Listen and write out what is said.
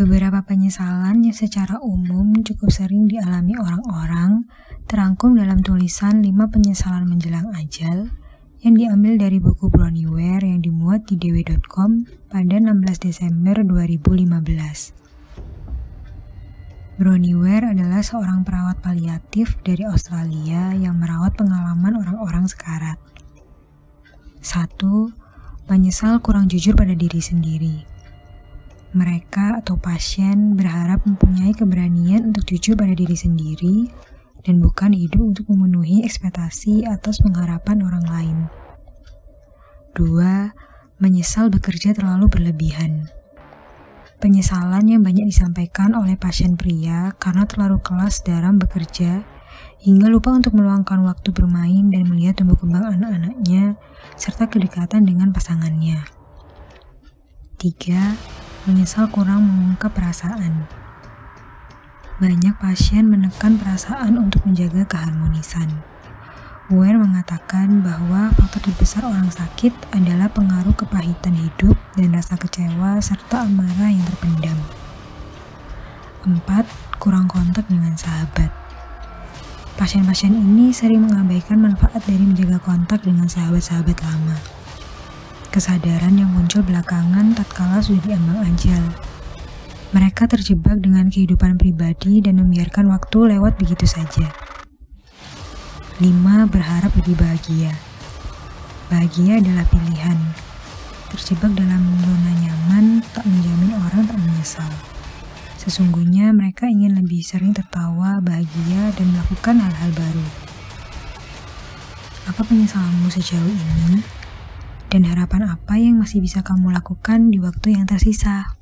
Beberapa penyesalan yang secara umum cukup sering dialami orang-orang terangkum dalam tulisan 5 penyesalan menjelang ajal yang diambil dari buku Brownieware yang dimuat di dw.com pada 16 Desember 2015. Brownieware adalah seorang perawat paliatif dari Australia yang merawat pengalaman orang-orang sekarat. 1. Menyesal kurang jujur pada diri sendiri mereka atau pasien berharap mempunyai keberanian untuk jujur pada diri sendiri dan bukan hidup untuk memenuhi ekspektasi atas pengharapan orang lain. Dua, menyesal bekerja terlalu berlebihan. Penyesalan yang banyak disampaikan oleh pasien pria karena terlalu kelas dalam bekerja hingga lupa untuk meluangkan waktu bermain dan melihat tumbuh kembang anak-anaknya serta kedekatan dengan pasangannya. Tiga, menyesal kurang mengungkap perasaan. Banyak pasien menekan perasaan untuk menjaga keharmonisan. Ware mengatakan bahwa faktor terbesar orang sakit adalah pengaruh kepahitan hidup dan rasa kecewa serta amarah yang terpendam. 4. Kurang kontak dengan sahabat. Pasien-pasien ini sering mengabaikan manfaat dari menjaga kontak dengan sahabat-sahabat lama kesadaran yang muncul belakangan tatkala sudah diambang ajal. Mereka terjebak dengan kehidupan pribadi dan membiarkan waktu lewat begitu saja. 5. Berharap lebih bahagia. Bahagia adalah pilihan. Terjebak dalam zona nyaman tak menjamin orang tak menyesal. Sesungguhnya mereka ingin lebih sering tertawa, bahagia, dan melakukan hal-hal baru. Apa penyesalanmu sejauh ini? Dan harapan apa yang masih bisa kamu lakukan di waktu yang tersisa.